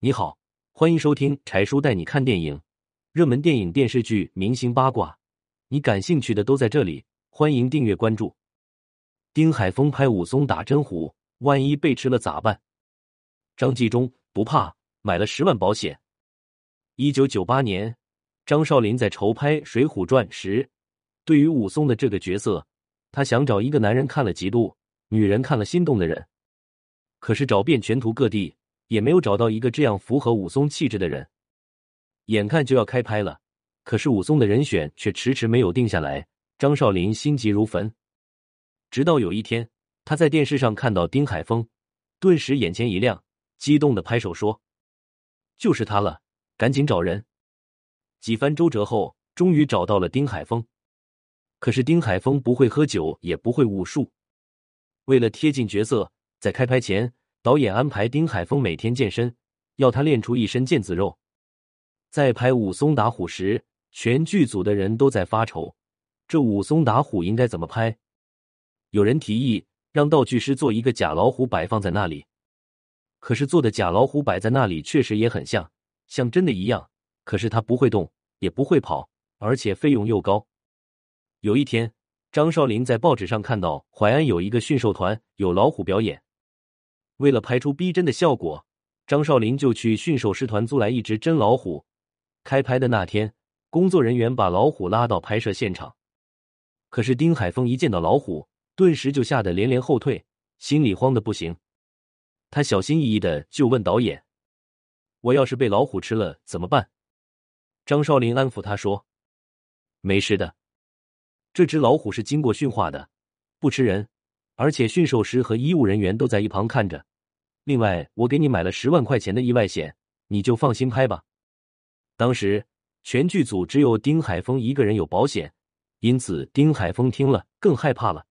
你好，欢迎收听柴叔带你看电影，热门电影、电视剧、明星八卦，你感兴趣的都在这里。欢迎订阅关注。丁海峰拍武松打真虎，万一被吃了咋办？张纪中不怕，买了十万保险。一九九八年，张少林在筹拍《水浒传》时，对于武松的这个角色，他想找一个男人看了嫉妒，女人看了心动的人。可是找遍全图各地，也没有找到一个这样符合武松气质的人。眼看就要开拍了，可是武松的人选却迟迟没有定下来。张少林心急如焚。直到有一天，他在电视上看到丁海峰，顿时眼前一亮，激动的拍手说：“就是他了，赶紧找人！”几番周折后，终于找到了丁海峰。可是丁海峰不会喝酒，也不会武术。为了贴近角色。在开拍前，导演安排丁海峰每天健身，要他练出一身腱子肉。在拍武松打虎时，全剧组的人都在发愁，这武松打虎应该怎么拍？有人提议让道具师做一个假老虎摆放在那里，可是做的假老虎摆在那里确实也很像，像真的一样。可是它不会动，也不会跑，而且费用又高。有一天，张少林在报纸上看到淮安有一个驯兽团有老虎表演。为了拍出逼真的效果，张少林就去驯兽师团租来一只真老虎。开拍的那天，工作人员把老虎拉到拍摄现场，可是丁海峰一见到老虎，顿时就吓得连连后退，心里慌的不行。他小心翼翼的就问导演：“我要是被老虎吃了怎么办？”张少林安抚他说：“没事的，这只老虎是经过驯化的，不吃人。”而且驯兽师和医务人员都在一旁看着。另外，我给你买了十万块钱的意外险，你就放心拍吧。当时全剧组只有丁海峰一个人有保险，因此丁海峰听了更害怕了。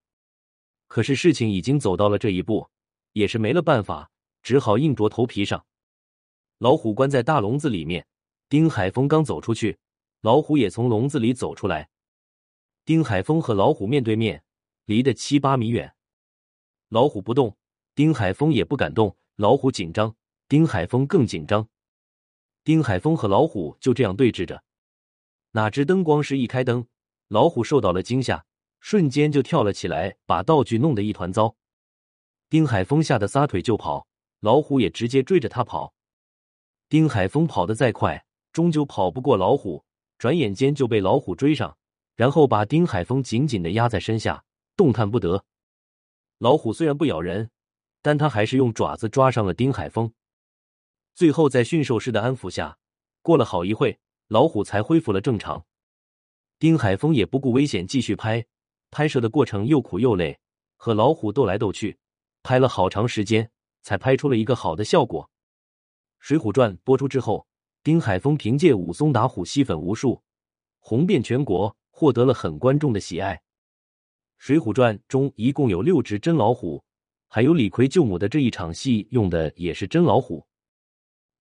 可是事情已经走到了这一步，也是没了办法，只好硬着头皮上。老虎关在大笼子里面，丁海峰刚走出去，老虎也从笼子里走出来。丁海峰和老虎面对面，离得七八米远。老虎不动，丁海峰也不敢动。老虎紧张，丁海峰更紧张。丁海峰和老虎就这样对峙着。哪知灯光师一开灯，老虎受到了惊吓，瞬间就跳了起来，把道具弄得一团糟。丁海峰吓得撒腿就跑，老虎也直接追着他跑。丁海峰跑得再快，终究跑不过老虎，转眼间就被老虎追上，然后把丁海峰紧紧的压在身下，动弹不得。老虎虽然不咬人，但他还是用爪子抓上了丁海峰。最后在驯兽师的安抚下，过了好一会，老虎才恢复了正常。丁海峰也不顾危险继续拍，拍摄的过程又苦又累，和老虎斗来斗去，拍了好长时间，才拍出了一个好的效果。《水浒传》播出之后，丁海峰凭借武松打虎吸粉无数，红遍全国，获得了很观众的喜爱。《水浒传》中一共有六只真老虎，还有李逵救母的这一场戏用的也是真老虎。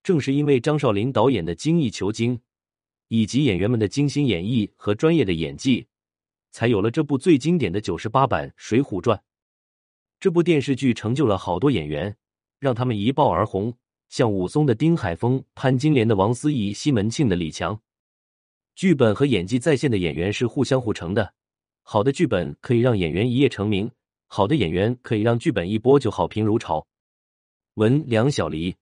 正是因为张少林导演的精益求精，以及演员们的精心演绎和专业的演技，才有了这部最经典的九十八版《水浒传》。这部电视剧成就了好多演员，让他们一爆而红，像武松的丁海峰、潘金莲的王思怡、西门庆的李强。剧本和演技在线的演员是互相互成的。好的剧本可以让演员一夜成名，好的演员可以让剧本一播就好评如潮。文梁小黎。